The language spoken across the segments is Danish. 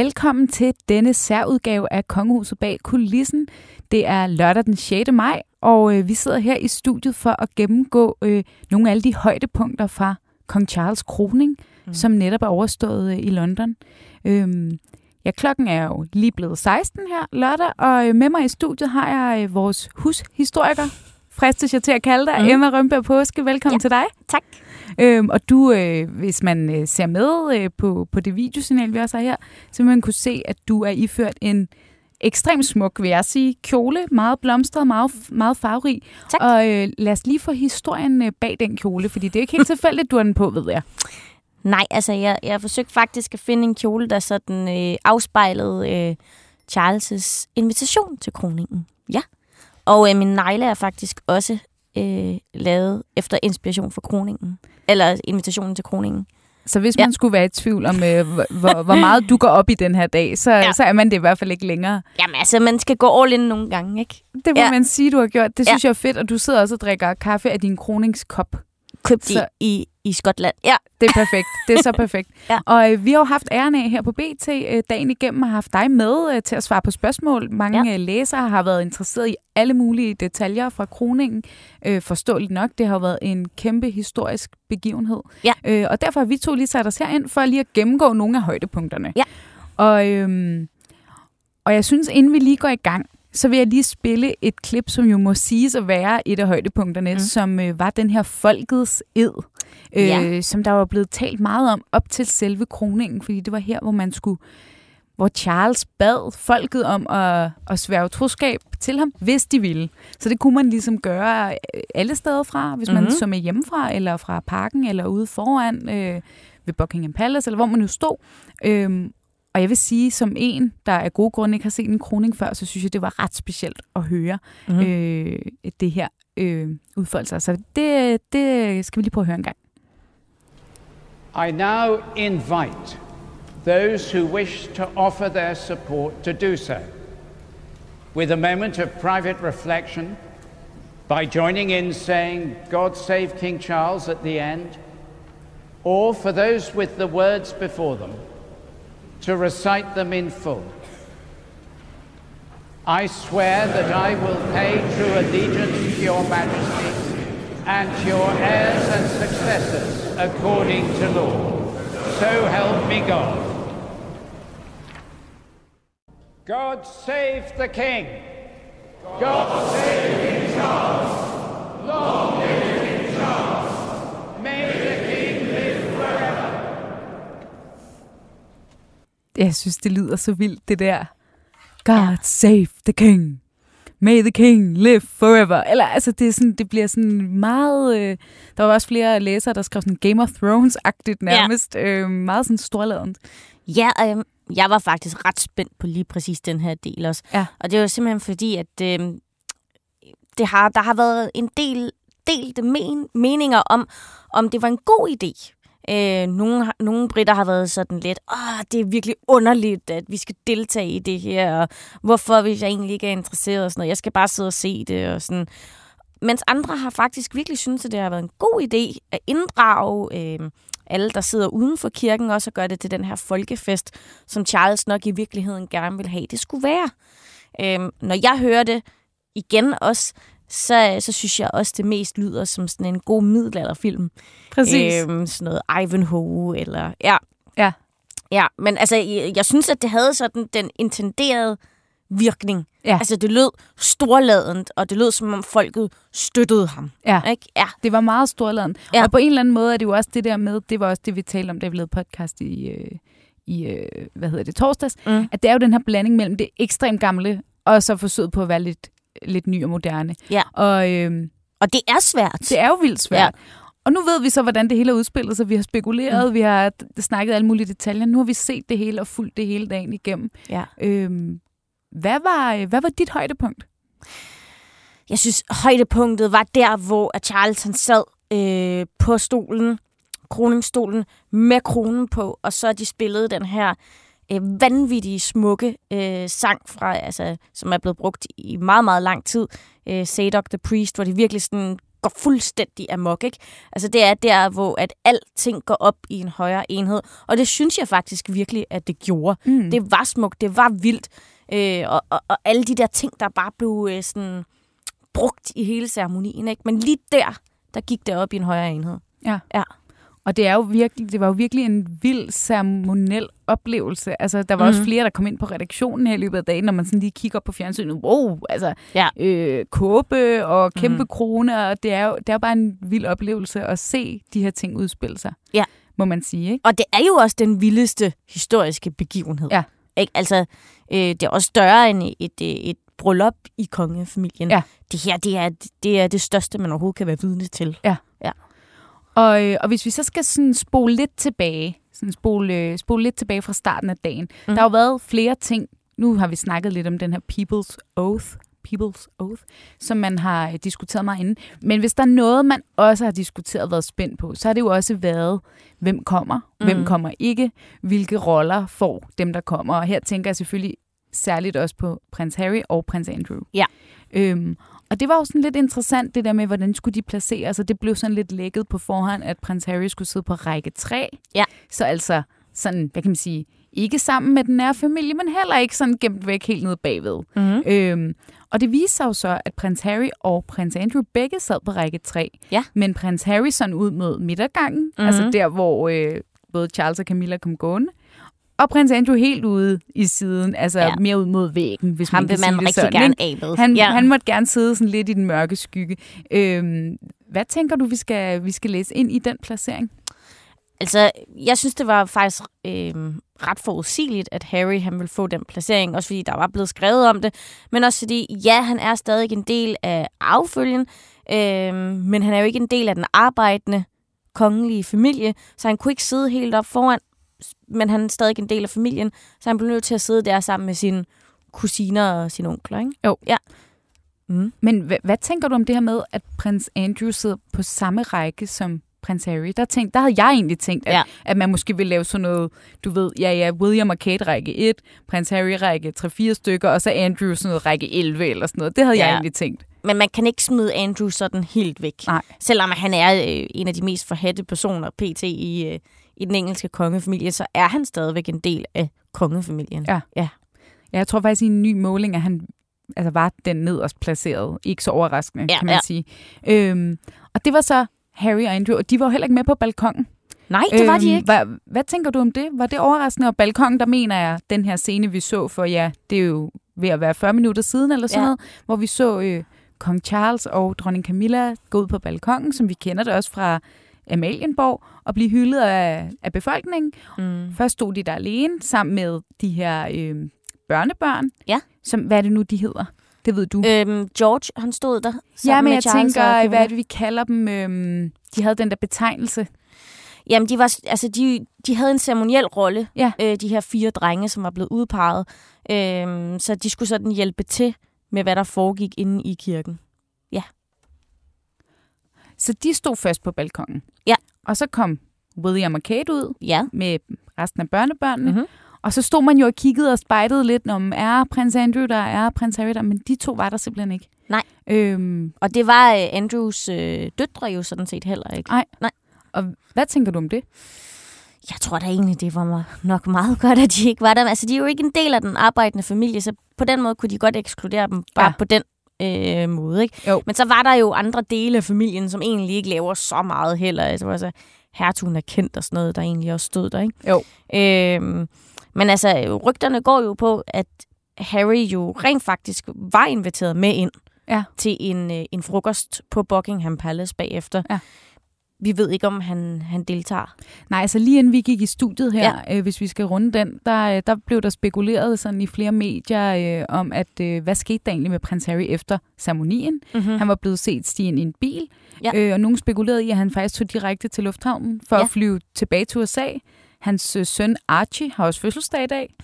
Velkommen til denne særudgave af Kongehuset bag kulissen. Det er lørdag den 6. maj, og øh, vi sidder her i studiet for at gennemgå øh, nogle af alle de højdepunkter fra Kong Charles kroning, mm. som netop er overstået øh, i London. Øhm, ja, klokken er jo lige blevet 16 her lørdag, og øh, med mig i studiet har jeg øh, vores hushistoriker, fristes jeg til at kalde dig, mm. Emma Rønberg Påske. Velkommen ja, til dig. Tak. Øhm, og du, øh, hvis man øh, ser med øh, på, på det videosignal, vi også har her, så vil man kunne se, at du er iført en ekstremt smuk, vil jeg sige, kjole. Meget blomstret, meget, meget farverig. Tak. Og øh, lad os lige få historien øh, bag den kjole, fordi det er ikke helt tilfældigt, du har den på, ved jeg. Nej, altså jeg, jeg har forsøgt faktisk at finde en kjole, der sådan øh, afspejlede øh, Charles' invitation til kroningen. Ja. Og øh, min negle er faktisk også øh, lavet efter inspiration for kroningen. Eller invitationen til kroningen. Så hvis man ja. skulle være i tvivl om, øh, hvor, hvor meget du går op i den her dag, så, ja. så er man det i hvert fald ikke længere. Jamen altså, man skal gå all in nogle gange, ikke? Det må ja. man sige, du har gjort. Det synes ja. jeg er fedt, og du sidder også og drikker kaffe af din kroningskop. Købt så... i, i Skotland. Ja. Det er perfekt. Det er så perfekt. ja. Og øh, vi har jo haft æren af her på BT øh, dagen igennem og haft dig med øh, til at svare på spørgsmål. Mange ja. øh, læsere har været interesseret i alle mulige detaljer fra kroningen. Øh, forståeligt nok, det har været en kæmpe historisk begivenhed. Ja. Øh, og derfor har vi to lige sat os herind for lige at gennemgå nogle af højdepunkterne. Ja. Og, øh, og jeg synes, inden vi lige går i gang, så vil jeg lige spille et klip, som jo må siges at være et af højdepunkterne, mm. som øh, var den her folkets ed, øh, ja. som der var blevet talt meget om op til selve kroningen, fordi det var her, hvor man skulle hvor Charles bad folket om at, at svære troskab til ham, hvis de ville. Så det kunne man ligesom gøre øh, alle steder fra, hvis man mm-hmm. så med hjemmefra, eller fra parken, eller ude foran øh, ved Buckingham Palace, eller hvor man nu stod. Øhm, og jeg vil sige, som en, der af gode grunde ikke har set en kroning før, så synes jeg, det var ret specielt at høre mm. øh, det her øh, udfolde sig. Så det, det skal vi lige prøve at høre en gang. I now invite those who wish to offer their support to do so. With a moment of private reflection, by joining in saying, God save King Charles at the end, or for those with the words before them, to recite them in full. I swear that I will pay true allegiance to your majesty and to your heirs and successors according to law. So help me God. God save the king. God save King Charles. Long live King Charles. May the king live forever. Jeg synes, det lyder så vildt, det der. God ja. save the king. May the king live forever. Eller altså, det, er sådan, det bliver sådan meget... Øh, der var også flere læsere, der skrev sådan Game of Thrones-agtigt nærmest. Ja. Øh, meget sådan storladent. Ja, øh, jeg var faktisk ret spændt på lige præcis den her del også. Ja. Og det var simpelthen fordi, at øh, det har, der har været en del delte men, meninger om, om det var en god idé. Øh, nogle, nogle britter har været sådan lidt, åh, det er virkelig underligt, at vi skal deltage i det her, og hvorfor, hvis jeg egentlig ikke er interesseret og sådan noget, jeg skal bare sidde og se det og sådan. Mens andre har faktisk virkelig synes at det har været en god idé at inddrage øh, alle, der sidder uden for kirken, også og gøre det til den her folkefest, som Charles nok i virkeligheden gerne vil have, det skulle være. Øh, når jeg hører det igen også, så, så synes jeg også, det mest lyder som sådan en god middelalderfilm. Præcis. Øhm, sådan noget Ivanhoe, eller... Ja. Ja. Ja, men altså, jeg, jeg synes, at det havde sådan den intenderede virkning. Ja. Altså, det lød storladent, og det lød, som om folket støttede ham. Ja, ikke? ja. det var meget storladent. Ja. Og på en eller anden måde er det jo også det der med, det var også det, vi talte om, da vi lavede podcast i, øh, i øh, hvad hedder det, torsdags, Mm. at det er jo den her blanding mellem det ekstremt gamle, og så forsøget på at være lidt, lidt ny og moderne. Ja. Og øhm, Og det er svært. det er jo vildt svært. og nu ved vi så, hvordan det hele er udspillet, så vi har spekuleret, mm. vi har snakket alle mulige detaljer. Nu har vi set det hele og fulgt det hele dagen igennem. Ja. Øhm, hvad, var, hvad var dit højdepunkt? Jeg synes, højdepunktet var der, hvor Charles han sad øh, på stolen, kroningsstolen, med kronen på, og så de spillede den her øh, vanvittige, smukke øh, sang, fra, altså, som er blevet brugt i meget, meget lang tid. Øh, Sadok the Priest, hvor de virkelig sådan går fuldstændig amok. Ikke? Altså det er der, hvor at alting går op i en højere enhed. Og det synes jeg faktisk virkelig, at det gjorde. Mm. Det var smukt, det var vildt. Øh, og, og, og alle de der ting, der bare blev øh, sådan brugt i hele ceremonien. Ikke? Men lige der, der gik det op i en højere enhed. Ja. ja. Og det, er jo virkelig, det var jo virkelig en vild ceremoniel oplevelse. Altså, der var mm. også mhm. flere, der kom ind på redaktionen her i løbet af dagen, når man sådan lige kigger op på fjernsynet. Wow, altså, ja. øh, kåbe og kæmpe mm. krone, og det er, jo, det er jo bare en vild oplevelse at se de her ting udspille sig, ja. må man sige. Ikke? Og det er jo også den vildeste historiske begivenhed. Ja. Ikke? Altså, øh, det er også større end et, et, et bryllup i kongefamilien. Ja. Det her, det er, det er det største, man overhovedet kan være vidne til. Ja. Og, øh, og hvis vi så skal sådan spole lidt tilbage, sådan spole, øh, spole lidt tilbage fra starten af dagen. Mm. Der har jo været flere ting. Nu har vi snakket lidt om den her People's Oath, People's Oath, som man har øh, diskuteret meget inden. Men hvis der er noget, man også har diskuteret og været spændt på, så har det jo også været, hvem kommer, mm. hvem kommer ikke, hvilke roller får dem, der kommer. Og her tænker jeg selvfølgelig særligt også på prins Harry og prins Andrew. Ja. Øhm, og det var jo sådan lidt interessant, det der med, hvordan skulle de placere sig. Det blev sådan lidt lækket på forhånd, at prins Harry skulle sidde på række 3. Ja. Så altså sådan, hvad kan man sige, ikke sammen med den nære familie, men heller ikke sådan gemt væk helt nede bagved. Mm-hmm. Øhm, og det viste sig jo så, at prins Harry og prins Andrew begge sad på række 3. Ja. Men prins Harry sådan ud mod midtergangen, mm-hmm. altså der, hvor øh, både Charles og Camilla kom gående. Og prins Andrew helt ude i siden, altså ja. mere ud mod væggen, hvis Ham man kan vil man sige det rigtig sådan. gerne af med. Han, ja. han måtte gerne sidde sådan lidt i den mørke skygge. Øhm, hvad tænker du, vi skal, vi skal læse ind i den placering? Altså, jeg synes, det var faktisk øh, ret forudsigeligt, at Harry han ville få den placering, også fordi der var blevet skrevet om det, men også fordi, ja, han er stadig en del af affølgen, øh, men han er jo ikke en del af den arbejdende kongelige familie, så han kunne ikke sidde helt op foran, men han er stadig en del af familien, så han blev nødt til at sidde der sammen med sine kusiner og sine onkler, ikke? Jo. Ja. Mm. Men hvad, hvad tænker du om det her med, at prins Andrew sidder på samme række som prins Harry? Der, tænkte, der havde jeg egentlig tænkt, at, Ja. at man måske ville lave sådan noget, du ved, ja, ja, William og Kate række 1, prins Harry række 3-4 stykker, og så Andrew sådan noget række 11 eller sådan noget. Det havde ja. jeg egentlig tænkt. Men man kan ikke smide Andrew sådan helt væk. Nej. Selvom han er øh, en af de mest forhatte personer, pt. i, øh, i den engelske kongefamilie, så er han stadigvæk en del af kongefamilien. Ja. ja. Ja, jeg tror faktisk i en ny måling, at han altså, var den nederst placeret. Ikke så overraskende, Ja, kan man ja. sige. Øhm, og det var så Harry og Andrew, og de var jo heller ikke med på balkongen. Nej, det var de Øhm, ikke. Hvad, hvad tænker du om det? Var det overraskende? Og balkongen, der mener jeg, den her scene, vi så for, ja, det er jo ved at være 40 minutter siden eller sådan Ja. ja. noget, hvor vi så øh, kong Charles og dronning Camilla gå ud på balkongen, som vi kender det også fra Amalienborg, og blive hyldet af, af befolkningen. Mm. Først stod de der alene, sammen med de her øh, børnebørn. Ja. Som, hvad er det nu, de hedder? Det ved du. Øhm, George, han stod der. ja, sammen men med jeg Charles tænker, hvad er det, vi kalder dem? Øhm, de havde den der betegnelse. Jamen, de, var, altså, de, de havde en ceremoniel rolle, Ja. øh, de her fire drenge, som var blevet udpeget. Øhm, så de skulle sådan hjælpe til med, hvad der foregik inde i kirken. Så de stod først på balkongen. Ja. Og så kom William og Kate ud Ja. med resten af børnebørnene. Mhm. Og så stod man jo og kiggede og spejtede lidt, om er prins Andrew der, er prins Harry der, men de to var der simpelthen ikke. Nej. Øhm, Og det var øh, Andrews øh, døtre jo sådan set heller ikke. Nej. Nej. og hvad tænker du om det? Jeg tror da egentlig, det var nok meget godt, at de ikke var der. Altså, de er jo ikke en del af den arbejdende familie, så på den måde kunne de godt ekskludere dem bare ja. på den øh, måde. Ikke? Jo. Men så var der jo andre dele af familien, som egentlig ikke laver så meget heller. Altså, altså hertugen er kendt og sådan noget, der egentlig også stod der. Ikke? Jo. Øhm, men altså, rygterne går jo på, at Harry jo rent faktisk var inviteret med ind Ja. til en, øh, en frokost på Buckingham Palace bagefter. Ja. Vi ved ikke, om han, han deltager. Nej, altså lige inden vi gik i studiet her, ja. øh, hvis vi skal runde den, der, øh, der blev der spekuleret sådan i flere medier øh, om, at øh, hvad skete der egentlig med prins Harry efter ceremonien? Mm-hmm. Han var blevet set stige ind i en bil, ja. øh, og nogen spekulerede i, at han faktisk tog direkte til lufthavnen for ja. at flyve tilbage til USA. Hans øh, søn Archie har også fødselsdag i dag.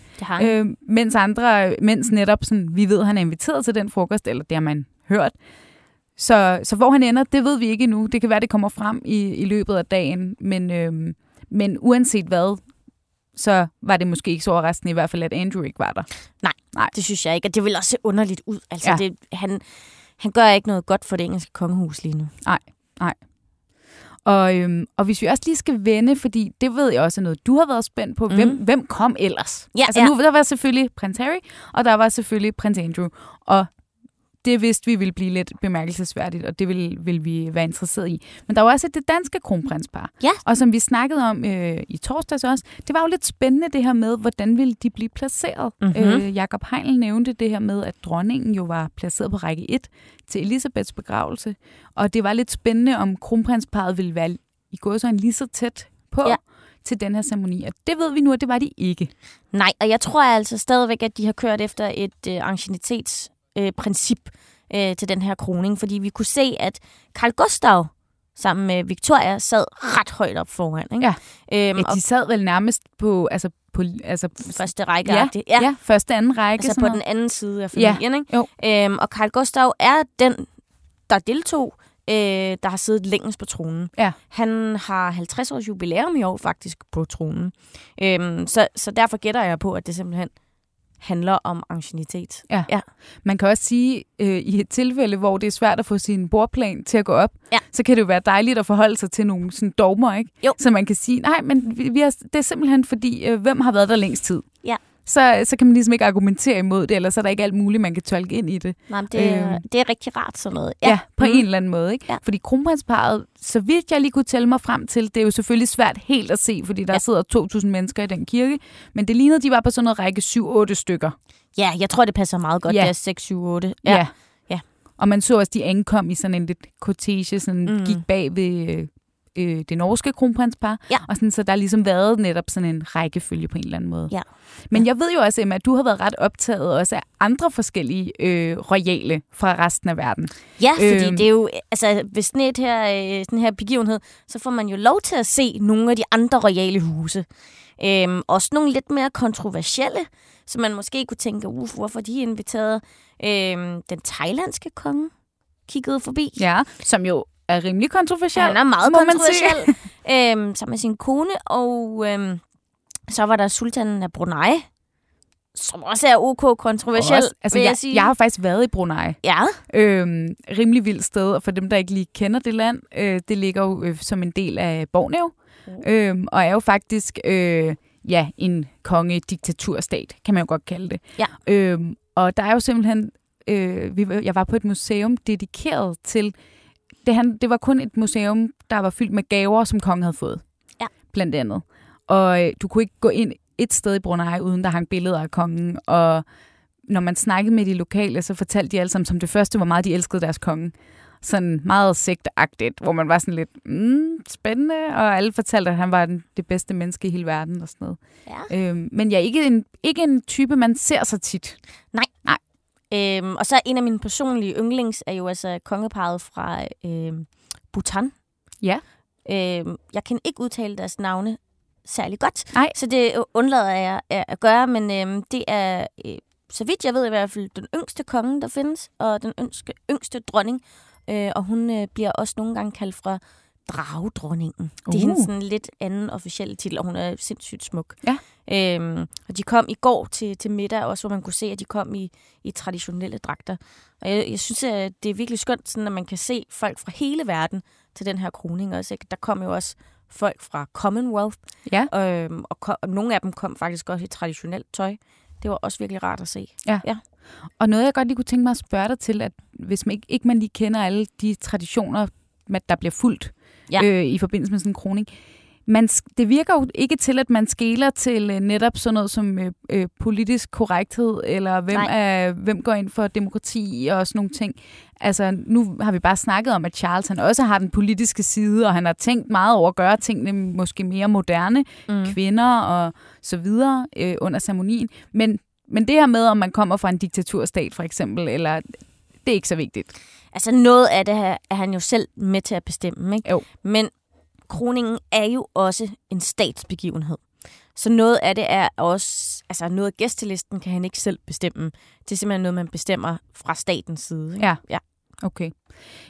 Øh, mens andre, mens netop sådan, vi ved, at han er inviteret til den frokost, eller det har man hørt, så, så hvor han ender, det ved vi ikke endnu. Det kan være, det kommer frem i, i løbet af dagen. Men, øhm, men uanset hvad, så var det måske ikke så overraskende i hvert fald, at Andrew ikke var der. Nej, Nej. det synes jeg ikke. Og det vil også se underligt ud. Altså, ja. det, han, han gør ikke noget godt for det engelske kongehus lige nu. Nej, nej. Og, øhm, og hvis vi også lige skal vende, fordi det ved jeg også er noget, du har været spændt på. Mm. Hvem, hvem kom ellers? Ja, altså ja. nu, der var selvfølgelig prins Harry, og der var selvfølgelig prins Andrew. Og det vidste vi ville blive lidt bemærkelsesværdigt, og det vil, vil vi være interesseret i. Men der var også det danske kronprinspar. Ja. Og som vi snakkede om øh, i torsdags også, det var jo lidt spændende det her med, hvordan ville de blive placeret. Mm-hmm. Øh, Jakob Heinl nævnte det her med, at dronningen jo var placeret på række 1 til Elisabeths begravelse. Og det var lidt spændende, om kronprinsparet ville være i gået så en lige så tæt på. Ja til den her ceremoni. Og det ved vi nu, at det var de ikke. Nej, og jeg tror altså stadigvæk, at de har kørt efter et øh, ancienitets øh, princip øh, til den her kroning, fordi vi kunne se, at Carl Gustav sammen med Victoria sad ret højt op foran. Ikke? Ja. Øhm, ja, de sad vel nærmest på, altså på altså, første række. Ja, ja. ja, første anden række. Altså på noget. den anden side af familien. Ja. Ikke? Jo. Øhm, og Carl Gustav er den, der deltog, øh, der har siddet længst på tronen. Ja. Han har 50 års jubilæum i år faktisk på tronen. Øhm, så, så derfor gætter jeg på, at det simpelthen handler om ancienitet. Ja. ja. Man kan også sige, øh, i et tilfælde, hvor det er svært at få sin bordplan til at gå op, ja. så kan det jo være dejligt at forholde sig til nogle sådan, dogmer, ikke? Jo. Så man kan sige, nej, men vi, vi har, det er simpelthen fordi, øh, hvem har været der længst tid? Ja så, så kan man ligesom ikke argumentere imod det, eller så er der ikke alt muligt, man kan tolke ind i det. Nej, det, er, øh, det er rigtig rart sådan noget. Ja, ja på mm. en eller anden måde. Ikke? Ja. Fordi kronprinsparet, så vidt jeg lige kunne tælle mig frem til, det er jo selvfølgelig svært helt at se, fordi der ja. sidder 2.000 mennesker i den kirke, men det lignede, de var på sådan noget række 7-8 stykker. Ja, jeg tror, det passer meget godt, ja. det er 6, 7, 8. Ja. ja. ja. Og man så også, de ankom i sådan en lidt cortege, sådan mm. gik bag ved øh, det norske kronprinspar. Ja. Og sådan, så der har ligesom været netop sådan en rækkefølge på en eller anden måde. Ja. Men jeg ved jo også, Emma, at du har været ret optaget også af andre forskellige øh, royale fra resten af verden. Ja, fordi øhm. det er jo, altså hvis sådan, et her, øh, sådan her begivenhed, så får man jo lov til at se nogle af de andre royale huse. Øhm, også nogle lidt mere kontroversielle, så man måske kunne tænke, uh, hvorfor de er inviteret. Øhm, den thailandske konge kiggede forbi. Ja, som jo er rimelig kontroversiel. Han er meget kontroversiel. øhm, sammen med sin kone, og øhm, så var der sultanen af Brunei, som også er ok kontroversiel, også, altså, jeg, jeg, jeg har faktisk været i Brunei. Ja. Øhm, rimelig vildt sted, og for dem, der ikke lige kender det land, øh, det ligger jo øh, som en del af Borneo, mm. øhm, og er jo faktisk øh, ja, en konge-diktaturstat, kan man jo godt kalde det. Ja. Øhm, og der er jo simpelthen, øh, vi, jeg var på et museum dedikeret til, det, han, det var kun et museum, der var fyldt med gaver, som kongen havde fået. Ja. Blandt andet. Og øh, du kunne ikke gå ind et sted i Brunei, uden der hang billeder af kongen. Og når man snakkede med de lokale, så fortalte de alle sammen som det første, hvor meget de elskede deres konge. Sådan meget sigtagtigt, hvor man var sådan lidt, mm, spændende, og alle fortalte, at han var den, det bedste menneske i hele verden og sådan noget. Ja. Øhm, men ja, ikke en, ikke en type, man ser så tit. Nej. Nej. Øhm, og så en af mine personlige yndlings er jo altså kongeparet fra øhm, Bhutan. Ja. Øhm, jeg kan ikke udtale deres navne særlig godt, Nej. så det undlader jeg at gøre, men øhm, det er, øh, så vidt jeg ved i hvert fald, den yngste konge, der findes, og den yngste, yngste dronning, øh, og hun øh, bliver også nogle gange kaldt fra dragedronningen. Uh. Det er hendes sådan lidt anden officielle titel, og hun er sindssygt smuk. Ja. Øhm, og de kom i går til, til middag også, hvor man kunne se, at de kom i, i traditionelle dragter. Og jeg, jeg synes, at det er virkelig skønt, sådan, at man kan se folk fra hele verden til den her kroning også. Ikke? Der kom jo også folk fra Commonwealth, Ja. øhm, og, kom, og nogle af dem kom faktisk også i traditionelt tøj. Det var også virkelig rart at se. Ja. ja. Og noget, jeg godt lige kunne tænke mig at spørge dig til, at hvis man ikke, ikke man lige kender alle de traditioner, der bliver fuldt Ja. øh, i forbindelse med sådan en kroning, man, det virker jo ikke til, at man skæler til øh, netop sådan noget som øh, øh, politisk korrekthed, eller hvem, er, hvem går ind for demokrati og sådan nogle ting. Altså, nu har vi bare snakket om, at Charles han også har den politiske side, og han har tænkt meget over at gøre tingene måske mere moderne, mm. kvinder og så videre øh, under ceremonien. Men, men det her med, om man kommer fra en diktaturstat for eksempel, eller det er ikke så vigtigt. Altså noget af det her er han jo selv med til at bestemme, ikke? Jo. Men kroningen er jo også en statsbegivenhed. Så noget af det er også, altså noget af gæstelisten kan han ikke selv bestemme. Det er simpelthen noget, man bestemmer fra statens side. Ikke? Ja. ja. Okay.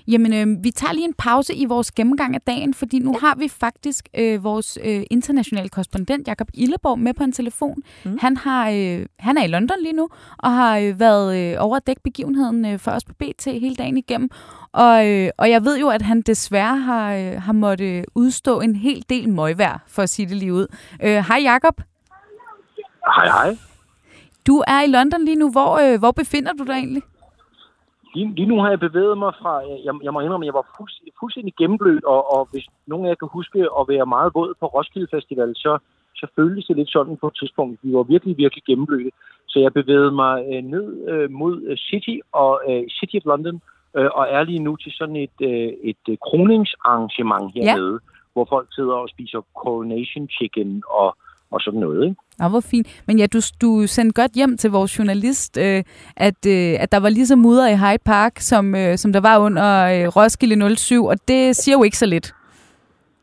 Jamen, øh, vi tager lige en pause i vores gennemgang af dagen, fordi nu ja. har vi faktisk øh, vores øh, internationale korrespondent, Jakob Illeborg, med på en telefon. Mm. Han, har, øh, han er i London lige nu, og har øh, været øh, over at dække begivenheden øh, for os på BT hele dagen igennem. Og, øh, og jeg ved jo, at han desværre har, øh, har måttet udstå en hel del møgvær, for at sige det lige ud. Øh, hej Jakob. Hej, hej. Du er i London lige nu. Hvor, øh, hvor befinder du dig egentlig? Lige, lige nu har jeg bevæget mig fra, jeg, jeg må indrømme, at jeg var fuldstændig, fuldstændig gennemblødt, og, og hvis nogen af jer kan huske at være meget våd på Roskilde Festival, så, så føltes det lidt sådan på et tidspunkt. Vi var virkelig, virkelig gennemblødte. Så jeg bevægede mig øh, ned øh, mod øh, City og øh, City of London, øh, og er lige nu til sådan et, øh, et øh, kroningsarrangement hernede, ja. hvor folk sidder og spiser coronation chicken og og sådan noget. Ikke? Ja, hvor fint. Men ja, du, du sendte godt hjem til vores journalist, øh, at, øh, at der var lige så mudder i Hyde Park, som, øh, som der var under øh, Roskilde 07, og det siger jo ikke så lidt.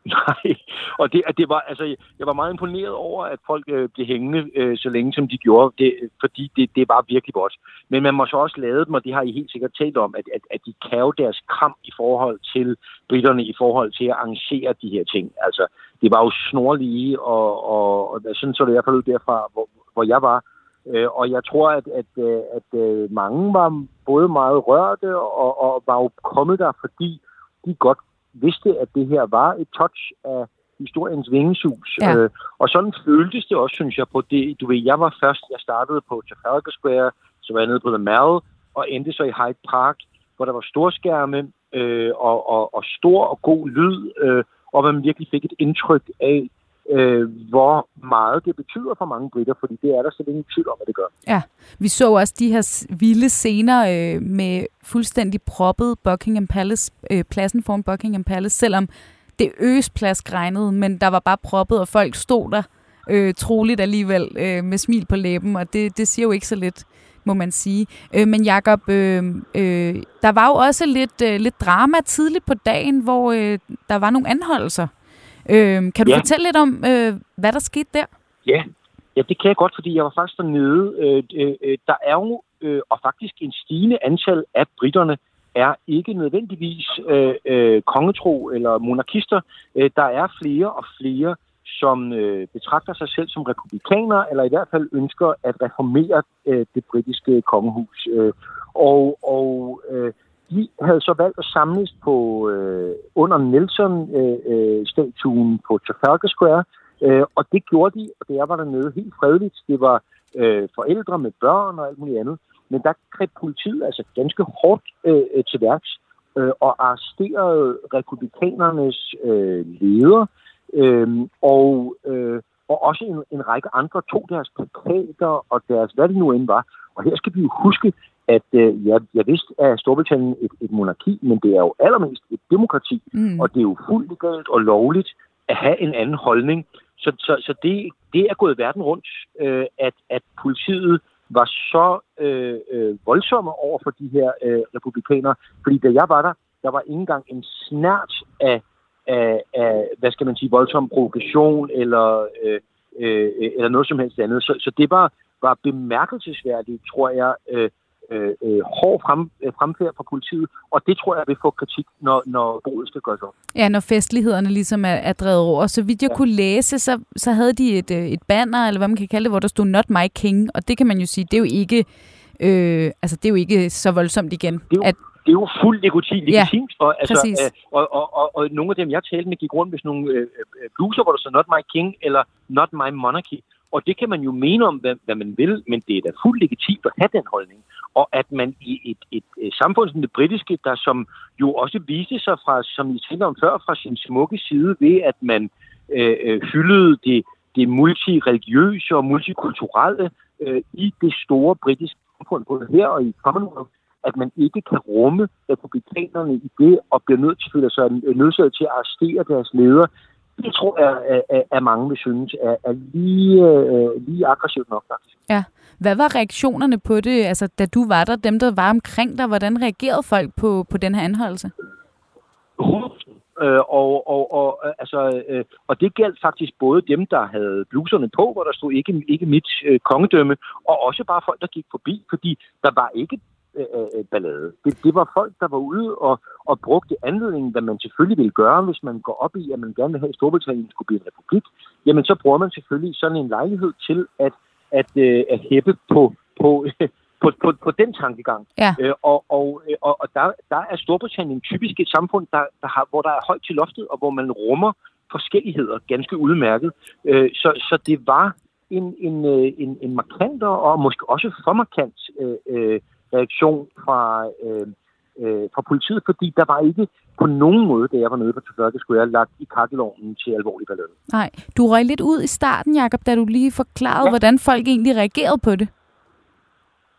Nej, og det, det var, altså, jeg var meget imponeret over, at folk øh, blev hængende øh, så længe, som de gjorde, det, fordi det, det var virkelig godt. Men man må så også lade dem, og det har I helt sikkert talt om, at, at, at de kan jo deres kram i forhold til britterne, i forhold til at arrangere de her ting. Altså, det var jo snorlige, og, og, og sådan så det i hvert fald ud derfra, hvor, hvor jeg var. Øh, og jeg tror, at, at, at, at øh, mange var både meget rørte og, og var jo kommet der, fordi de godt vidste, at det her var et touch af historiens vingesus. Ja. Øh, og sådan føltes det også, synes jeg, på det. Du ved, jeg var først, jeg startede på Trafalgar Square, så var jeg nede på The Mall, og endte så i Hyde Park, hvor der var storskærme øh, og, og, og stor og god lyd, øh, og man virkelig fik et indtryk af, øh, hvor meget det betyder for mange britter, fordi det er der slet ingen tvivl om, at det gør. Ja, vi så også de her vilde scener øh, med fuldstændig proppet Buckingham Palace, øh, pladsen foran Buckingham Palace, selvom det øsplask regnede, men der var bare proppet, og folk stod der øh, troligt alligevel øh, med smil på læben, og det, det siger jo ikke så lidt må man sige. Øh, men Jakob, øh, øh, der var jo også lidt, øh, lidt drama tidligt på dagen, hvor øh, der var nogle anholdelser. Øh, kan du ja. fortælle lidt om, øh, hvad der skete der? Ja. ja, det kan jeg godt, fordi jeg var faktisk dernede. Øh, øh, øh, der er jo øh, og faktisk en stigende antal af britterne er ikke nødvendigvis øh, øh, kongetro eller monarkister. Øh, der er flere og flere, som øh, betragter sig selv som republikanere, eller i hvert fald ønsker at reformere øh, det britiske kongehus. Øh, og og øh, de havde så valgt at samles på øh, under Nelson-statuen øh, øh på Trafalgar Square, øh, og det gjorde de, og det var dernede helt fredeligt. Det var øh, forældre med børn og alt muligt andet. Men der greb politiet altså ganske hårdt øh, til værks øh, og arresterede republikanernes øh, leder, øh, og, øh, og også en, en række andre tog deres plakater og deres, hvad det nu end var. Og her skal vi jo huske, at øh, ja, jeg vidste, at Storbritannien et, et monarki, men det er jo allermest et demokrati, mm. og det er jo fuldt legalt og lovligt at have en anden holdning. Så, så, så det, det er gået verden rundt, øh, at, at politiet var så øh, øh, voldsomme over for de her øh, republikanere. Fordi da jeg var der, der var ikke engang en snært af, af, af hvad skal man sige, voldsom provokation eller, øh, øh, eller noget som helst andet. Så, så det var, var bemærkelsesværdigt, tror jeg, øh, øh, øh, hård frem, øh, fremfærd fra politiet, og det tror jeg vil få kritik, når, når boet skal gøres op. Ja, når festlighederne ligesom er, er drevet over. Så vidt jeg ja. kunne læse, så, så havde de et, øh, et banner, eller hvad man kan kalde det, hvor der stod Not My King, og det kan man jo sige, det er jo ikke, øh, altså, det er jo ikke så voldsomt igen. Det er jo, at, det er jo fuldt legitimt, legitimt ja, og, altså, øh, og, og, og, og nogle af dem, jeg talte med, gik rundt med sådan nogle øh, øh bluser, hvor der stod Not My King, eller Not My Monarchy. Og det kan man jo mene om, hvad, hvad man vil, men det er da fuldt legitimt at have den holdning. Og at man i et, et, et samfund som det britiske, der som jo også viste sig fra, som I talte om før, fra sin smukke side ved, at man øh, øh, hyldede det, det multireligiøse og multikulturelle øh, i det store britiske samfund, både her og i Commonwealth, at man ikke kan rumme republikanerne i det, og bliver nødt til, føle sig nødsaget til at arrestere deres leder. Det tror jeg, at, mange vil synes er, er lige, uh, lige aggressivt nok, faktisk. Ja. Hvad var reaktionerne på det, altså, da du var der, dem der var omkring dig? Hvordan reagerede folk på, på den her anholdelse? Øh, og, og, og, øh, altså, øh, og det galt faktisk både dem, der havde bluserne på, hvor der stod ikke, ikke mit øh, kongedømme, og også bare folk, der gik forbi, fordi der var ikke øh, øh, ballade. Det, det var folk, der var ude og, og brugte anledningen, hvad man selvfølgelig ville gøre, hvis man går op i, at man gerne vil have, at Storbritannien skulle blive en republik. Jamen, så bruger man selvfølgelig sådan en lejlighed til at, at, øh, at hæppe på, på på, på, på den tankegang. Ja. Øh, og og, og, og der, der er Storbritannien typisk et samfund, der, der har, hvor der er højt til loftet, og hvor man rummer forskelligheder ganske udmærket. Øh, så, så det var en, en, øh, en, en markant og måske også for markant øh, øh, reaktion fra, øh, øh, fra politiet, fordi der var ikke på nogen måde, da jeg var nede på Trafalgar Square, lagt i kakkelovnen til alvorlig ballade. Nej, du røg lidt ud i starten, Jacob, da du lige forklarede, ja. hvordan folk egentlig reagerede på det.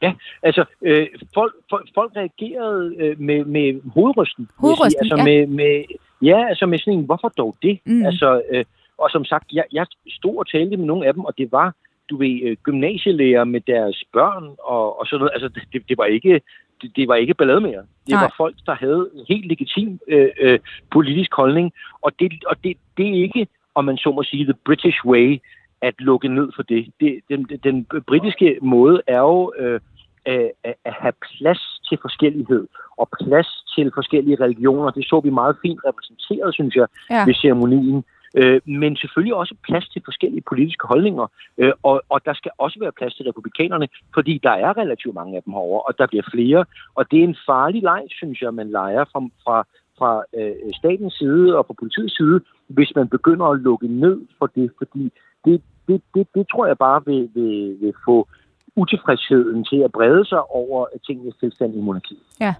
Ja, altså øh, folk, folk, folk reagerede øh, med, med hovedrysten. Hovedrysten, altså, ja. Med, med, ja, altså med sådan en, hvorfor dog det? Mm. Altså, øh, og som sagt, jeg, jeg stod og talte med nogle af dem, og det var, du ved, øh, gymnasielærer med deres børn og, og sådan noget. Altså, det, det var ikke det, det var ikke ballade mere. Det Nej. var folk, der havde en helt legitim øh, øh, politisk holdning, og det, og det, det er ikke, om man så må sige, the British way, at lukke ned for det. det den, den britiske måde er jo øh, at, at have plads til forskellighed og plads til forskellige religioner. Det så vi meget fint repræsenteret, synes jeg, Ja. ved ceremonien. Øh, men selvfølgelig også plads til forskellige politiske holdninger. Øh, og, og der skal også være plads til republikanerne, fordi der er relativt mange af dem herovre, og der bliver flere. Og det er en farlig leg, synes jeg, man leger fra, fra, fra øh, statens side og fra politiets side, hvis man begynder at lukke ned for det, fordi det, det, det, det tror jeg bare vil, vil, vil få utilfredsheden til at brede sig over øh, tingens tilstand i monarkiet. Ja.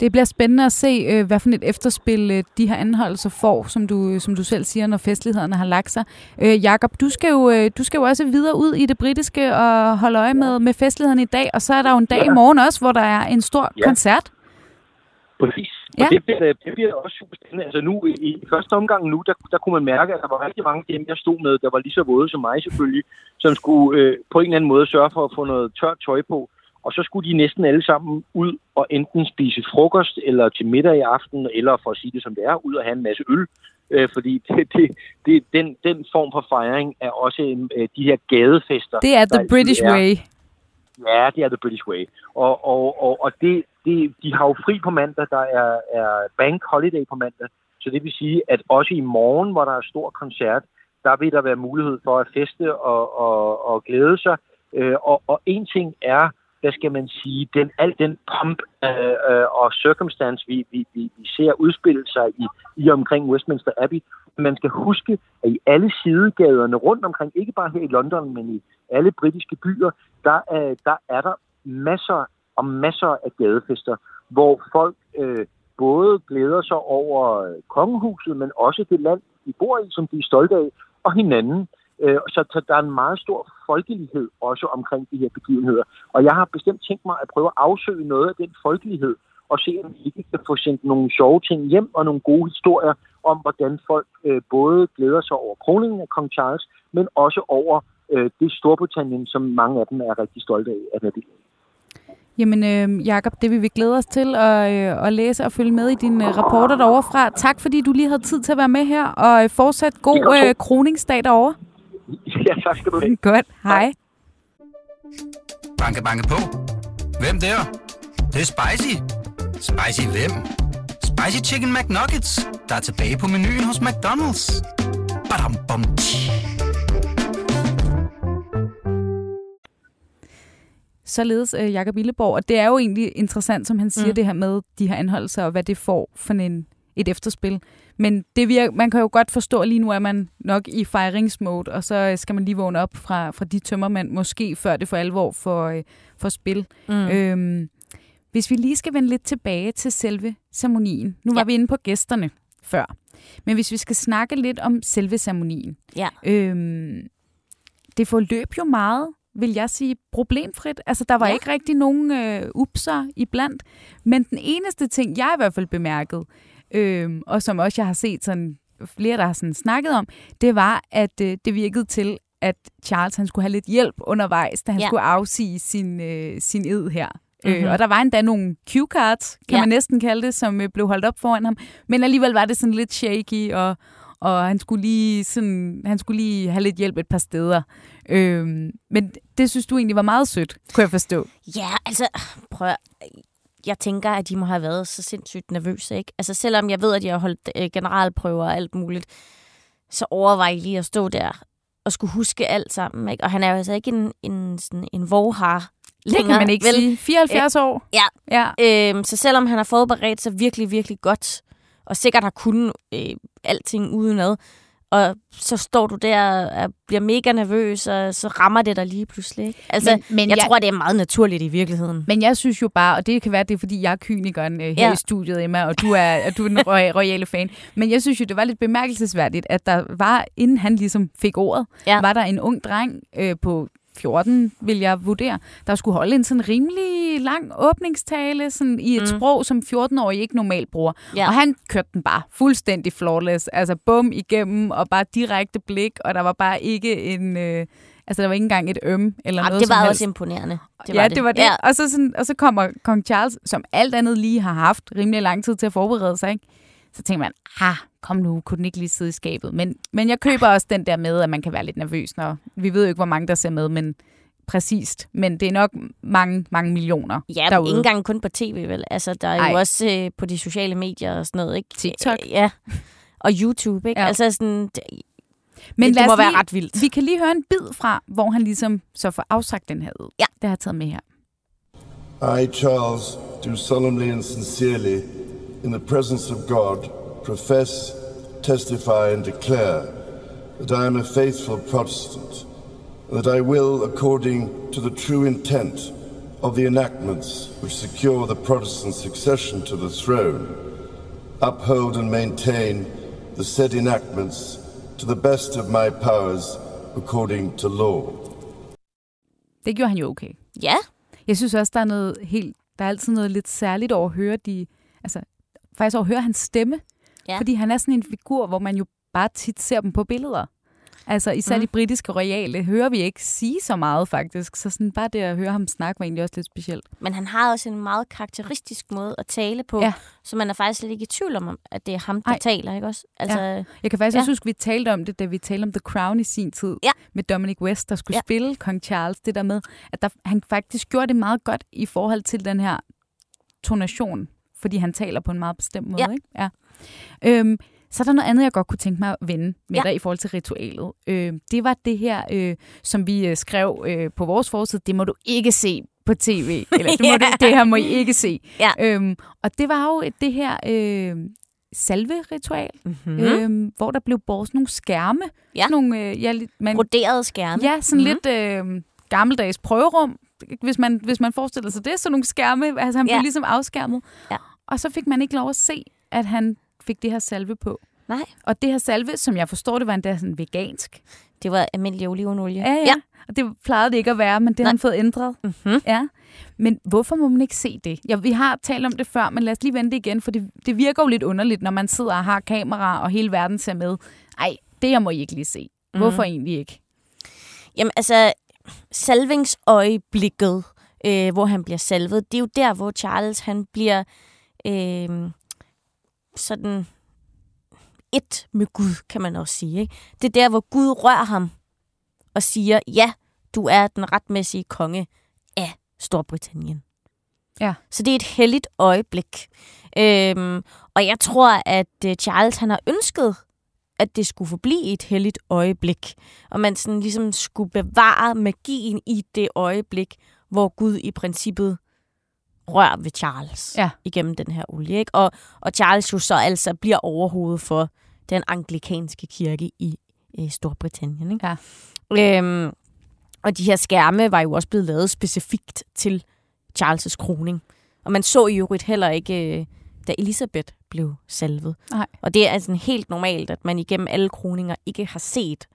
Det bliver spændende at se, øh, hvad for et efterspil øh, de her anholdelser får, som du, som du selv siger, når festlighederne har lagt sig. Øh, Jakob, du skal, jo, øh, du skal jo også videre ud i det britiske og holde øje med, med festlighederne i dag, og så er der jo en dag Ja. i morgen også, hvor der er en stor Ja. koncert. Præcis. Ja. Og det bliver, det bliver også super spændende. Altså nu, i, i første omgang nu, der, der kunne man mærke, at der var rigtig mange dem, jeg stod med, der var lige så våde som mig selvfølgelig, som skulle øh, på en eller anden måde sørge for at få noget tørt tøj på. Og så skulle de næsten alle sammen ud og enten spise frokost eller til middag i aften, eller for at sige det som det er, ud og have en masse øl. Øh, fordi det, det, det, den, den form for fejring er også en, øh, de her gadefester. Det er the British er. way. Ja, det er the British way. Og, og, og, og det, det, de har jo fri på mandag, der er, er bank holiday på mandag. Så det vil sige, at også i morgen, hvor der er stor koncert, der vil der være mulighed for at feste og, og, og glæde sig. Øh, og, og en ting er, hvad skal man sige, den, al den pomp øh, øh, og circumstance, vi, vi, vi, vi ser udspille sig i, i omkring Westminster Abbey. Man skal huske, at i alle sidegaderne rundt omkring, ikke bare her i London, men i alle britiske byer, der øh, der er der masser og masser af gadefester, hvor folk øh, både glæder sig over kongehuset, men også det land, de bor i, som de er stolte af, og hinanden. Øh, så, så der er en meget stor folkelighed også omkring de her begivenheder. Og jeg har bestemt tænkt mig at prøve at afsøge noget af den folkelighed, og se, om vi ikke kan få sendt nogle sjove ting hjem, og nogle gode historier om, hvordan folk øh, både glæder sig over kroningen af kong Charles, men også over øh, det Storbritannien, som mange af dem er rigtig stolte af at være del af. Jamen, øh, Jakob, det vil vi glæde os til at, øh, at læse og følge med i dine øh, rapporter derovre fra. Tak, fordi du lige havde tid til at være med her, og øh, fortsat god øh, kroningsdag derovre. Ja, tak skal du have. Godt, hej. Banke, banke på. Hvem der? Det, det er spicy. Spicy hvem? Spicy Chicken McNuggets, der er tilbage på menuen hos McDonald's. Badum, bom, tji. Således øh, Jakob Illeborg, og det er jo egentlig interessant, som han siger, mm. det her med de her anholdelser, og hvad det får for en, et efterspil. Men det virker, man kan jo godt forstå, at lige nu er man nok i fejringsmode, og så øh, skal man lige vågne op fra, fra de tømmermænd, måske før det for alvor for, øh, for spil. Mm. Øhm, hvis vi lige skal vende lidt tilbage til selve ceremonien. Nu var Ja. vi inde på gæsterne. før. Men hvis vi skal snakke lidt om selve ceremonien. Ja. Øhm, det forløb jo meget, vil jeg sige, problemfrit. Altså, der var ja. ikke rigtig nogen øh, upser iblandt. Men den eneste ting, jeg i hvert fald bemærkede, øh, og som også jeg har set sådan flere, der har sådan snakket om, det var, at øh, det virkede til, at Charles han skulle have lidt hjælp undervejs, da han ja. skulle afsige sin, øh, sin ed her. Mm-hmm. Øh, Mhm. og der var endda nogle cue cards, kan Ja. man næsten kalde det, som øh, blev holdt op foran ham. Men alligevel var det sådan lidt shaky, og, og han, skulle lige sådan, han skulle lige have lidt hjælp et par steder. Øh, men det synes du egentlig var meget sødt, kunne jeg forstå. Ja, altså, prøv jeg tænker, at de må have været så sindssygt nervøse, ikke? Altså, selvom jeg ved, at de har holdt øh, generalprøver og alt muligt, så overvej lige at stå der og skulle huske alt sammen, ikke? Og han er jo altså ikke en, en, sådan en vorhar Det længere, kan man ikke vel? sige. 74 år. Ja. ja. Øhm, så selvom han har forberedt sig virkelig, virkelig godt, og sikkert har kunnet øh, alting udenad, og så står du der og bliver mega nervøs, og så rammer det dig lige pludselig. Ikke? Altså, Men- men jeg, jeg- tror, det er meget naturligt i virkeligheden. Men jeg synes jo bare, og det kan være, det er fordi, jeg er kynikeren øh, her Ja. i studiet, Emma, og du er, og du er den roy- royale fan. Men jeg synes jo, det var lidt bemærkelsesværdigt, at der var, inden han ligesom fik ordet, Ja. var der en ung dreng øh, på 14, vil jeg vurdere, der skulle holde en sådan rimelig lang åbningstale sådan i et Mm. sprog, som 14-årige ikke normalt bruger. Ja. Og han kørte den bare fuldstændig flawless. Altså bum igennem, og bare direkte blik, og der var bare ikke en... Øh, altså der var ikke engang et øm eller Jamen, noget det var som også helst. imponerende. Det ja, det var det. Ja. Og, så sådan, og så kommer kong Charles, som alt andet lige har haft rimelig lang tid til at forberede sig. Ikke? Så tænker man, ah, kom nu, kunne den ikke lige sidde i skabet? Men, men jeg køber også den der med, at man kan være lidt nervøs, når vi ved jo ikke, hvor mange der ser med, men præcist. Men det er nok mange, mange millioner Ja, men derude. ikke engang kun på tv, vel? Altså, der er jo Ej. også øh, på de sociale medier og sådan noget, ikke? TikTok. Ja, og YouTube, ikke? Ja. Altså sådan, det, Men det lad må være lige, ret vildt. Vi kan lige høre en bid fra, hvor han ligesom så får afsagt den her ud. Ja. Det har jeg taget med her. I, Charles, do solemnly and sincerely, in the presence of God, profess, testify, and declare that I am a faithful Protestant, and that I will, according to the true intent of the enactments which secure the Protestant succession to the throne, uphold and maintain the said enactments to the best of my powers according to law. Det gjorde han jo okay. ja, Jeg synes også, der er noget helt, der er altid noget lidt særligt over at høre de, altså faktisk over at høre hans stemme. Ja. Fordi han er sådan en figur, hvor man jo bare tit ser dem på billeder. Altså især Mm. de britiske royale hører vi ikke sige så meget faktisk. Så sådan bare det at høre ham snakke var egentlig også lidt specielt. men han har også en meget karakteristisk måde at tale på, Ja. så man er faktisk slet ikke i tvivl om, at det er ham, der Ej. taler, ikke også? Altså, ja. Jeg kan faktisk Ja. også huske, at vi talte om det, da vi talte om The Crown i sin tid. Ja. Med Dominic West, der skulle ja. spille Kong Charles. Det der med, at der, han faktisk gjorde det meget godt i forhold til den her tonation. Fordi han taler på en meget bestemt måde. Ja. Ikke? Ja. Øhm, så er der noget andet, jeg godt kunne tænke mig at vende med Ja. dig i forhold til ritualet. Øh, det var det her, øh, som vi øh, skrev øh, på vores forside. Det må du ikke se på tv. Eller det, må Ja. du, det her må I ikke se. Ja. Øhm, og det var jo det her øh, salve-ritual, Mm-hmm. mm. øhm, hvor der blev båret sådan nogle skærme. Ja. Nogle, øh, ja, man, Broderede skærme. ja, sådan Mhm. mm. lidt øh, gammeldags prøverum, hvis man, hvis man forestiller sig det. Sådan nogle skærme, altså han Ja. blev ligesom afskærmet. Ja. Og så fik man ikke lov at se, at han fik det her salve på. Nej, Og det her salve, som jeg forstår, det var endda sådan vegansk. det var almindelig olivenolie. Ja, ja. ja. Og det plejede det ikke at være, men det Nej. har han fået ændret. Mm-hmm. Ja. Men hvorfor må man ikke se det? Ja, vi har talt om det før, men lad os lige vente igen, for det, det virker jo lidt underligt, når man sidder og har kamera, og hele verden ser med. Ej, det jeg må I ikke lige se. Hvorfor Mhm. egentlig ikke? Jamen altså, salvingsøjeblikket, øh, hvor han bliver salvet, det er jo der, hvor Charles han bliver øh, sådan et med Gud, kan man også sige. Ikke? Det er der, hvor Gud rører ham og siger, ja, du er den retmæssige konge af Storbritannien. Ja. Så det er et helligt øjeblik. Øhm, og jeg tror, at øh, Charles han har ønsket, at det skulle forblive et helligt øjeblik. Og man sådan ligesom skulle bevare magien i det øjeblik, hvor Gud i princippet rører ved Charles Ja. igennem den her olie. Ikke? Og, og Charles jo så altså bliver overhovedet for den anglikanske kirke i, i Storbritannien. Ikke? Ja. Øhm, og de her skærme var jo også blevet lavet specifikt til Charles' kroning. Og man så i øvrigt heller ikke øh, da Elisabeth blev salvet. Nej. Og det er altså helt normalt, at man igennem alle kroninger ikke har set,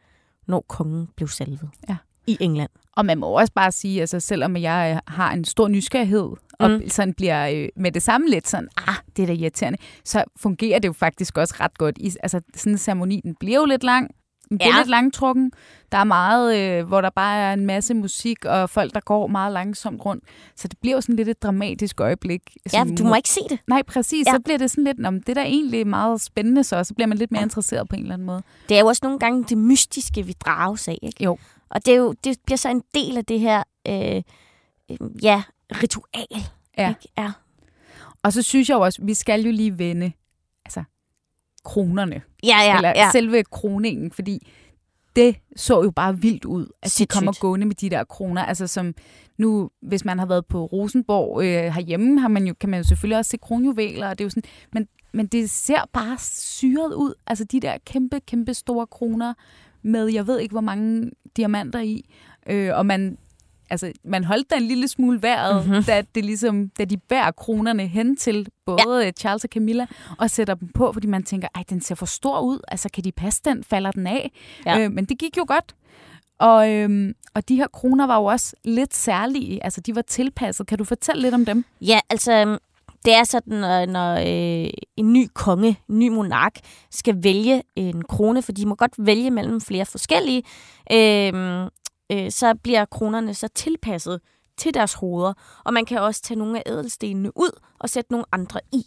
når kongen blev salvet Ja. i England. Og man må også bare sige, altså selvom jeg øh, har en stor nysgerrighed, og Mm. sådan bliver øh, med det samme lidt sådan, ah, det er da irriterende, så fungerer det jo faktisk også ret godt. I, altså sådan en ceremoni, den bliver jo lidt lang, den bliver Ja. lidt langtrukken. Der er meget, øh, hvor der bare er en masse musik, og folk, der går meget langsomt rundt. Så det bliver jo sådan lidt et dramatisk øjeblik. Ja, du må ikke se det. Nej, præcis. Ja. Ja. Så bliver det sådan lidt, om det er da egentlig meget spændende så, så bliver man lidt mere interesseret på en eller anden måde. Det er jo også nogle gange det mystiske, vi drages af. Ikke? Jo. Og det, er jo, det bliver så en del af det her øh, øh, ja, ritual. Ja. Ikke? ja. Og så synes jeg jo også, vi skal jo lige vende altså, kronerne. Ja, ja, eller ja. selve kroningen, fordi det så jo bare vildt ud, at de Sindssygt. kommer gående med de der kroner. Altså som nu, hvis man har været på Rosenborg øh, herhjemme, har man jo, kan man jo selvfølgelig også se kronjuveler, og det er jo sådan, men, men det ser bare syret ud. Altså de der kæmpe, kæmpe store kroner med, jeg ved ikke, hvor mange diamanter i, øh, og man altså, man holdt da en lille smule vejret, Mhm. mm-hmm. da, det ligesom, da de bærer kronerne hen til både ja. Charles og Camilla, og sætter dem på, fordi man tænker, ej, den ser for stor ud, altså kan de passe den, falder den af? Ja. Øh, men det gik jo godt. Og, øhm, og de her kroner var jo også lidt særlige, altså de var tilpasset. Kan du fortælle lidt om dem? Ja, altså, øhm, det er sådan, når, når øh, en ny konge, en ny monark, skal vælge en krone, for de må godt vælge mellem flere forskellige, øh, øh, så bliver kronerne så tilpasset til deres hoveder, og man kan også tage nogle af ædelstenene ud og sætte nogle andre i.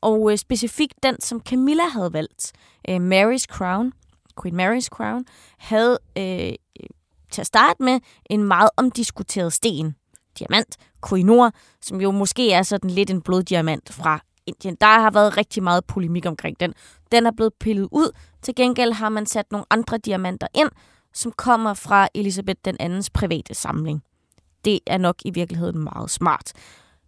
Og øh, specifikt den, som Camilla havde valgt, øh, Mary's Crown, Queen Mary's Crown, havde øh, til at starte med en meget omdiskuteret sten, diamant, Koinor, som jo måske er sådan lidt en bloddiamant fra Indien. Der har været rigtig meget polemik omkring den. Den er blevet pillet ud. Til gengæld har man sat nogle andre diamanter ind, som kommer fra Elisabeth den andens private samling. Det er nok i virkeligheden meget smart.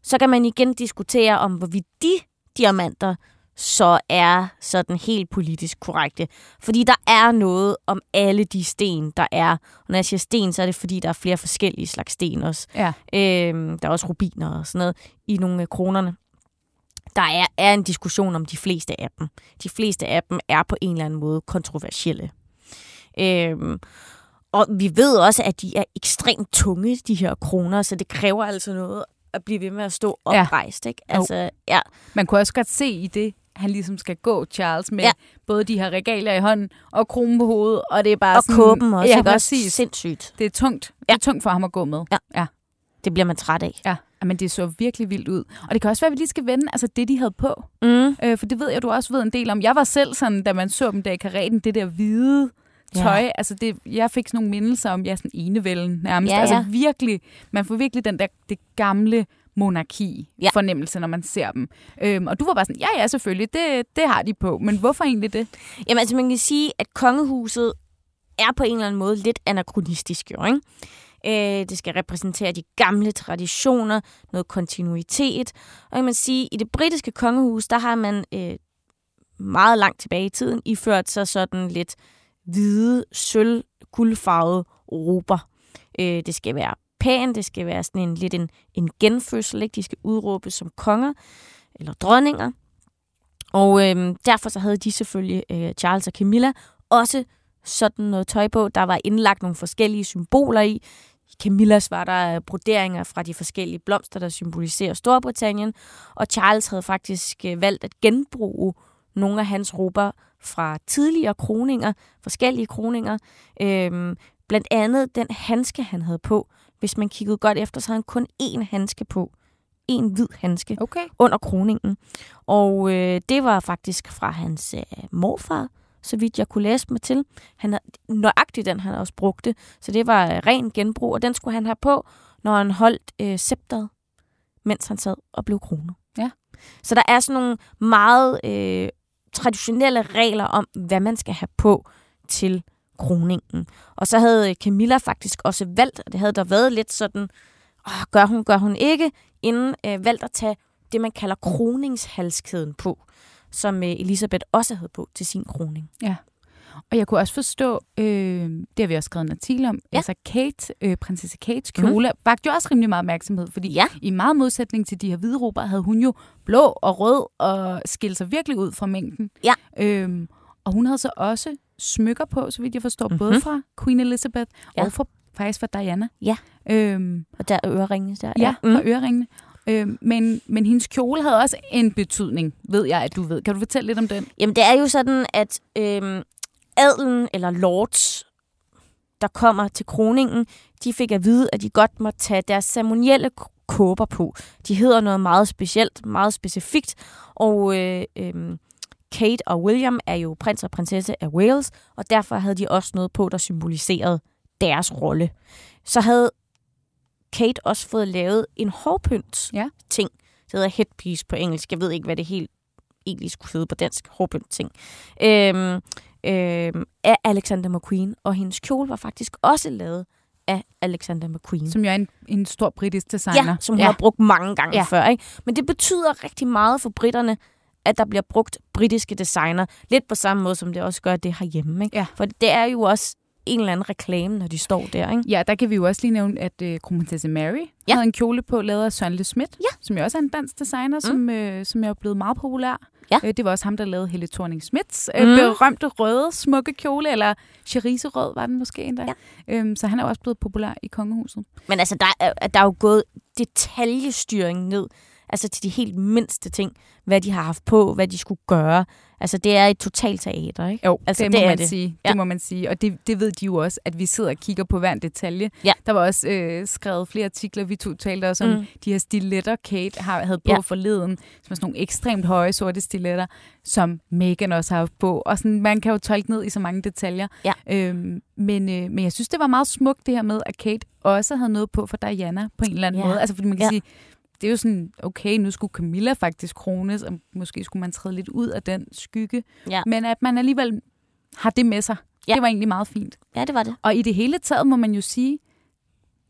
Så kan man igen diskutere om, hvorvidt de diamanter så er sådan helt politisk korrekte. Fordi der er noget om alle de sten, der er. Og når jeg siger sten, så er det fordi, der er flere forskellige slags sten også. Ja. Øhm, der er også rubiner og sådan noget i nogle af kronerne. Der er, er en diskussion om de fleste af dem. De fleste af dem er på en eller anden måde kontroversielle. Øhm, og vi ved også, at de er ekstremt tunge, de her kroner, så det kræver altså noget at blive ved med at stå Ja. oprejst. Ikke? Altså, ja. Man kunne også godt se i det, han ligesom skal gå, Charles, med Ja. både de her regalier i hånden og kronen på hovedet, og det er bare Og sådan... kåben også, ja, ikke? Også præcis. sindssygt. Det er tungt. Det Ja. er tungt for ham at gå med. Ja. ja. Det bliver man træt af. Ja, men det så virkelig vildt ud. Og det kan også være, at vi lige skal vende altså det, de havde på. Mm. Øh, for det ved jeg, du også ved en del om. Jeg var selv sådan, da man så dem der i kareten, det der hvide tøj. Ja. Altså det, jeg fik sådan nogle mindelser om, ja, sådan enevælden nærmest. Ja, Altså ja. virkelig, man får virkelig den der, det gamle monarki Ja. fornemmelse, når man ser dem. Øhm, og du var bare sådan, ja, ja, selvfølgelig, det, det har de på. Men hvorfor egentlig det? Jamen altså, man kan sige, at kongehuset er på en eller anden måde lidt anachronistisk, jo, ikke? Øh, det skal repræsentere de gamle traditioner, noget kontinuitet. Og kan man sige, i det britiske kongehus, der har man øh, meget langt tilbage i tiden iført sig sådan lidt hvide, sølv, guldfarvede rober. Øh, det skal være pænt, det skal være sådan en lidt en, en genfødsel, ikke? De skal udråbes som konger eller dronninger. Og øh, derfor så havde de selvfølgelig, øh, Charles og Camilla, også sådan noget tøj på. Der var indlagt nogle forskellige symboler i. I Camillas var der øh, broderinger fra de forskellige blomster, der symboliserer Storbritannien. Og Charles havde faktisk øh, valgt at genbruge nogle af hans rober fra tidligere kroninger, forskellige kroninger. Øhm, blandt andet den handske, han havde på. Hvis man kiggede godt efter, så havde han kun én handske på. En hvid handske Okay. under kroningen. Og øh, det var faktisk fra hans øh, morfar, så vidt jeg kunne læse mig til. Han havde, nøjagtigt den, han også brugte. Så det var øh, ren genbrug, og den skulle han have på, når han holdt øh, scepteret, mens han sad og blev kronet. Ja. Så der er sådan nogle meget øh, traditionelle regler om, hvad man skal have på til kroningen. Og så havde Camilla faktisk også valgt, og det havde der været lidt sådan, åh, gør hun, gør hun ikke, inden øh, valgt at tage det, man kalder kroningshalskæden på, som øh, Elisabeth også havde på til sin kroning. Og jeg kunne også forstå, øh, det har vi også skrevet en artikel om. Ja. Altså Kate, øh, prinsesse Kates kjole, mm. vagte jo også rimelig meget opmærksomhed, fordi Ja. i meget modsætning til de her hvide råber, havde hun jo blå og rød og skilte sig virkelig ud fra mængden. Ja. Øhm, og hun havde så også smykker på, så vidt jeg forstår, mm-hmm. både Mhm. fra Queen Elizabeth Ja. og fra, faktisk fra Diana. Ja. Øhm, Og der er øreringene der. ja, mm. fra Mm. øreringene. Øhm, men, men hendes kjole havde også en betydning, ved jeg, at du ved. Kan du fortælle lidt om den? Jamen, det er jo sådan, at øhm, adelen eller lords, der kommer til kroningen, de fik at vide, at de godt må tage deres ceremonielle kåber på. De hedder noget meget specielt, meget specifikt, og øh, øhm, Kate og William er jo prins og prinsesse af Wales, og derfor havde de også noget på, der symboliserede deres rolle. Så havde Kate også fået lavet en hårpynt Ja. ting. Det hedder headpiece på engelsk. Jeg ved ikke, hvad det helt egentlig skulle hedde på dansk. Hårpynt ting. Øhm, øhm, af Alexander McQueen, og hendes kjole var faktisk også lavet af Alexander McQueen. Som jo er en, en stor britisk designer. Ja, som hun ja. har brugt mange gange Ja. før. Ikke? Men det betyder rigtig meget for britterne, at der bliver brugt britiske designer. Lidt på samme måde, som det også gør det herhjemme. Ikke? Ja. For det er jo også en eller anden reklame, når de står der. Ikke? Ja, der kan vi jo også lige nævne, at øh, kronprinsesse Mary ja. Havde en kjole på, lavet af Søren Le Schmidt, Ja. som jo også er en dansk designer, mm. som, øh, som er blevet meget populær. Ja. Øh, det var også ham, der lavede Helle thorning Smiths øh, Mm. berømte røde, smukke kjole, eller cheriserød var den måske endda. Ja. Øhm, så han er jo også blevet populær i kongehuset. Men altså, der, er, der er jo gået detaljestyring ned, altså til de helt mindste ting, hvad de har haft på, hvad de skulle gøre. Altså, det er et totalt teater, ikke? Jo, Altså, det, det må man det. sige. Ja. Det må man sige. Og det, det ved de jo også, at vi sidder og kigger på hver en detalje. Ja. Der var også øh, skrevet flere artikler, vi to talte også om Mm. de her stiletter, Kate har, havde på Ja. forleden, som er sådan nogle ekstremt høje sorte stiletter, som Meghan også har haft på. Og sådan, man kan jo tolke ned i så mange detaljer. Ja. Øhm, men, øh, men jeg synes, det var meget smukt det her med, at Kate også havde noget på for Diana på en eller anden Ja. måde. Altså fordi man kan Ja. sige, det er jo sådan, okay, nu skulle Camilla faktisk krones, og måske skulle man træde lidt ud af den skygge. Ja. Men at man alligevel har det med sig, Ja. det var egentlig meget fint. Ja, det var det. Og i det hele taget må man jo sige,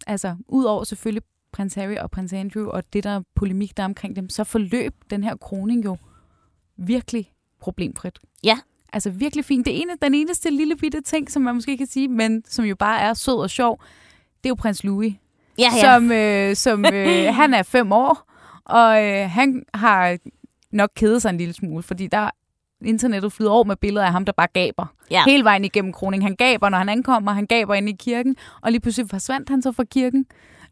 altså udover selvfølgelig prins Harry og prins Andrew, og det der er polemik der er omkring dem, så forløb den her kroning jo virkelig problemfrit. Ja. Altså virkelig fint. Det ene, den eneste lille bitte ting, som man måske kan sige, men som jo bare er sød og sjov, det er jo prins Louis Ja, ja. som, øh, som øh, han er fem år, og øh, han har nok kedet sig en lille smule, fordi der internettet flyder over med billeder af ham, der bare gaber. Ja. Hele vejen igennem kroning. Han gaber, når han ankommer, han gaber ind i kirken, og lige pludselig forsvandt han så fra kirken.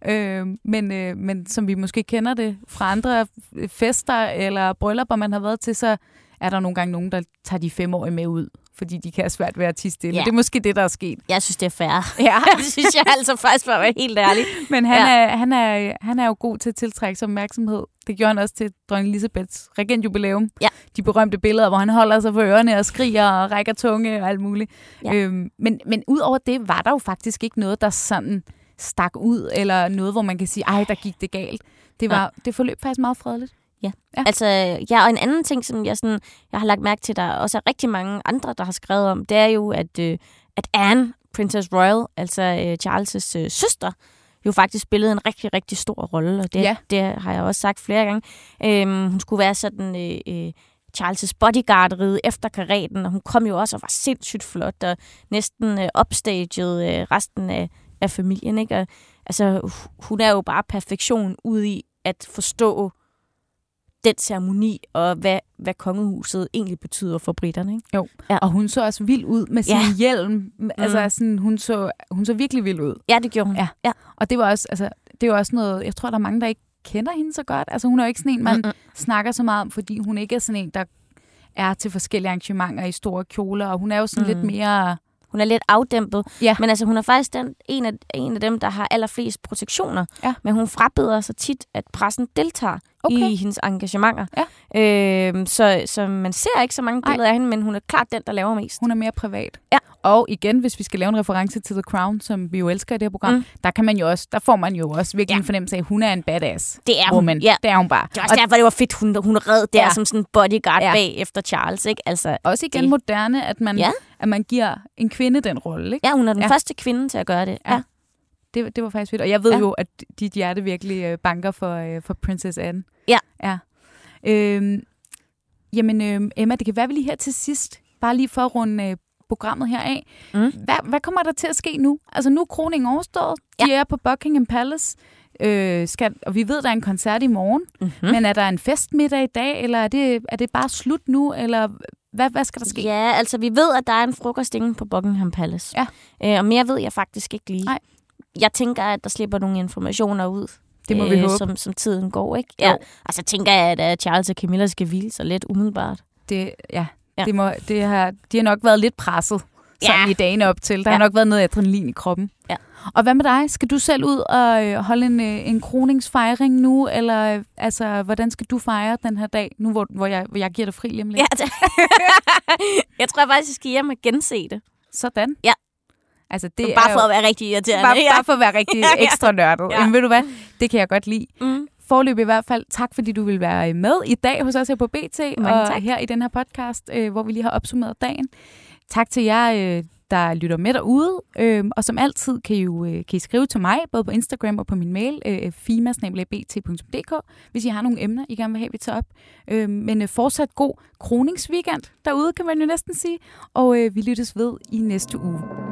Øh, men, øh, men som vi måske kender det fra andre fester eller bryllupper, man har været til, så er der nogle gange nogen, der tager de femårige med ud, fordi de kan have svært ved at tisse stille. Ja. Det er måske det, der er sket. Jeg synes, det er fair. Ja. det synes jeg altså faktisk, for at være helt ærlig. Men han, Ja. ja. er, han, er, han er jo god til at tiltrække sig opmærksomhed. Det gjorde han også til dronning Elisabeths regentjubilæum. Ja. De berømte billeder, hvor han holder sig for ørerne og skriger og rækker tunge og alt muligt. Ja. Øhm, men, men ud over det, var der jo faktisk ikke noget, der sådan stak ud, eller noget, hvor man kan sige, ej, der gik det galt. Det, var, det forløb faktisk meget fredeligt. Ja. Ja. Altså, ja, og en anden ting, som jeg, sådan, jeg har lagt mærke til, der også er rigtig mange andre, der har skrevet om, det er jo, at, øh, at Anne, Princess Royal, altså øh, Charles' øh, søster, jo faktisk spillede en rigtig, rigtig stor rolle, og det, Ja. det har jeg også sagt flere gange. Øhm, hun skulle være sådan øh, øh, Charles' bodyguard ride efter karaten, og hun kom jo også og var sindssygt flot, og næsten øh, upstagede øh, resten af, af familien. Ikke? Og, altså, hu- hun er jo bare perfektion ud i at forstå den ceremoni, og hvad, hvad kongehuset egentlig betyder for britterne. Ikke? Jo. Ja. Og hun så også vild ud med sin Ja. hjelm. Altså, Mm. sådan, hun, så, hun så virkelig vild ud. Ja, det gjorde hun. Ja. ja. Og det var også, altså, det er jo også noget, jeg tror, der er mange, der ikke kender hende så godt. Altså, hun er jo ikke sådan en, man Mm-mm. snakker så meget om, fordi hun ikke er sådan en, der er til forskellige arrangementer i store kjoler, og hun er jo sådan Mm. lidt mere... Hun er lidt afdæmpet. Ja. Men altså, hun er faktisk den, en, af, en af dem, der har allerflest protektioner. Ja. Men hun frabeder sig tit, at pressen deltager Okay. i hendes engagementer. Ja. Øhm, så, så man ser ikke så mange billeder af hende, men hun er klart den, der laver mest. Hun er mere privat. Ja. Og igen, hvis vi skal lave en reference til The Crown, som vi jo elsker i det her program, Mm. der kan man jo også, der får man jo også virkelig Ja. ja. en fornemmelse af, at hun er en badass Det er hun. woman. Ja. Det er hun bare. Det er også derfor, det var fedt, hun, hun red der Ja. som sådan en bodyguard Ja. bag efter Charles. Ikke? Altså, Også igen det- moderne, at man, Ja. at man giver en kvinde den rolle. Ikke? ja, hun er den Ja. første kvinde til at gøre det. Ja. Det, det var faktisk fedt. Og jeg ved Ja. jo, at dit hjerte virkelig øh, banker for, øh, for Princess Anne. Ja. ja. Øhm, jamen, øhm, Emma, det kan være, vi lige her til sidst, bare lige for at runde øh, programmet her af. Mm. Hvad, hvad kommer der til at ske nu? Altså nu er kroningen overstået. Ja. De er på Buckingham Palace. Øh, skal, og vi ved, der er en koncert i morgen. Mm-hmm. Men er der en festmiddag i dag, eller er det, er det bare slut nu? Eller hvad, hvad skal der ske? Ja, altså vi ved, at der er en frokost inde på Buckingham Palace. Ja. Øh, og mere ved jeg faktisk ikke lige. Nej. Jeg tænker, at der slipper nogle informationer ud. Det må vi håbe. Som, som tiden går, ikke? Jo. Ja. Altså tænker jeg, at Charles og Camilla skal hvile sig lidt umiddelbart. Det, ja, Ja. Det må, det har, de har nok været lidt presset sådan Ja. i dagene op til. Der Ja. har nok været noget adrenalin i kroppen. Ja. Og hvad med dig? Skal du selv ud og øh, holde en, øh, en kroningsfejring nu? Eller øh, altså, hvordan skal du fejre den her dag, nu hvor, hvor, jeg, hvor jeg giver dig fri lige om lidt? Ja, jeg tror faktisk, jeg skal hjem og gense det. Sådan? Ja. Altså, det bare er for jo, at være rigtig irriterende. bare, ja. bare for at være rigtig ekstra nørdet. Ja. Jamen, ved du hvad? Det kan jeg godt lide. Mm. Forløb i hvert fald, tak fordi du vil være med i dag hos os her på BT, Mange og tak. her i den her podcast, øh, hvor vi lige har opsummeret dagen. Tak til jer, øh, der lytter med derude, øh, og som altid kan I jo øh, kan I skrive til mig, både på Instagram og på min mail, øh, fima.bt.dk, hvis I har nogle emner, I gerne vil have, vi tager op. Øh, men øh, fortsat god kroningsweekend derude, kan man jo næsten sige, og øh, vi lyttes ved i næste uge.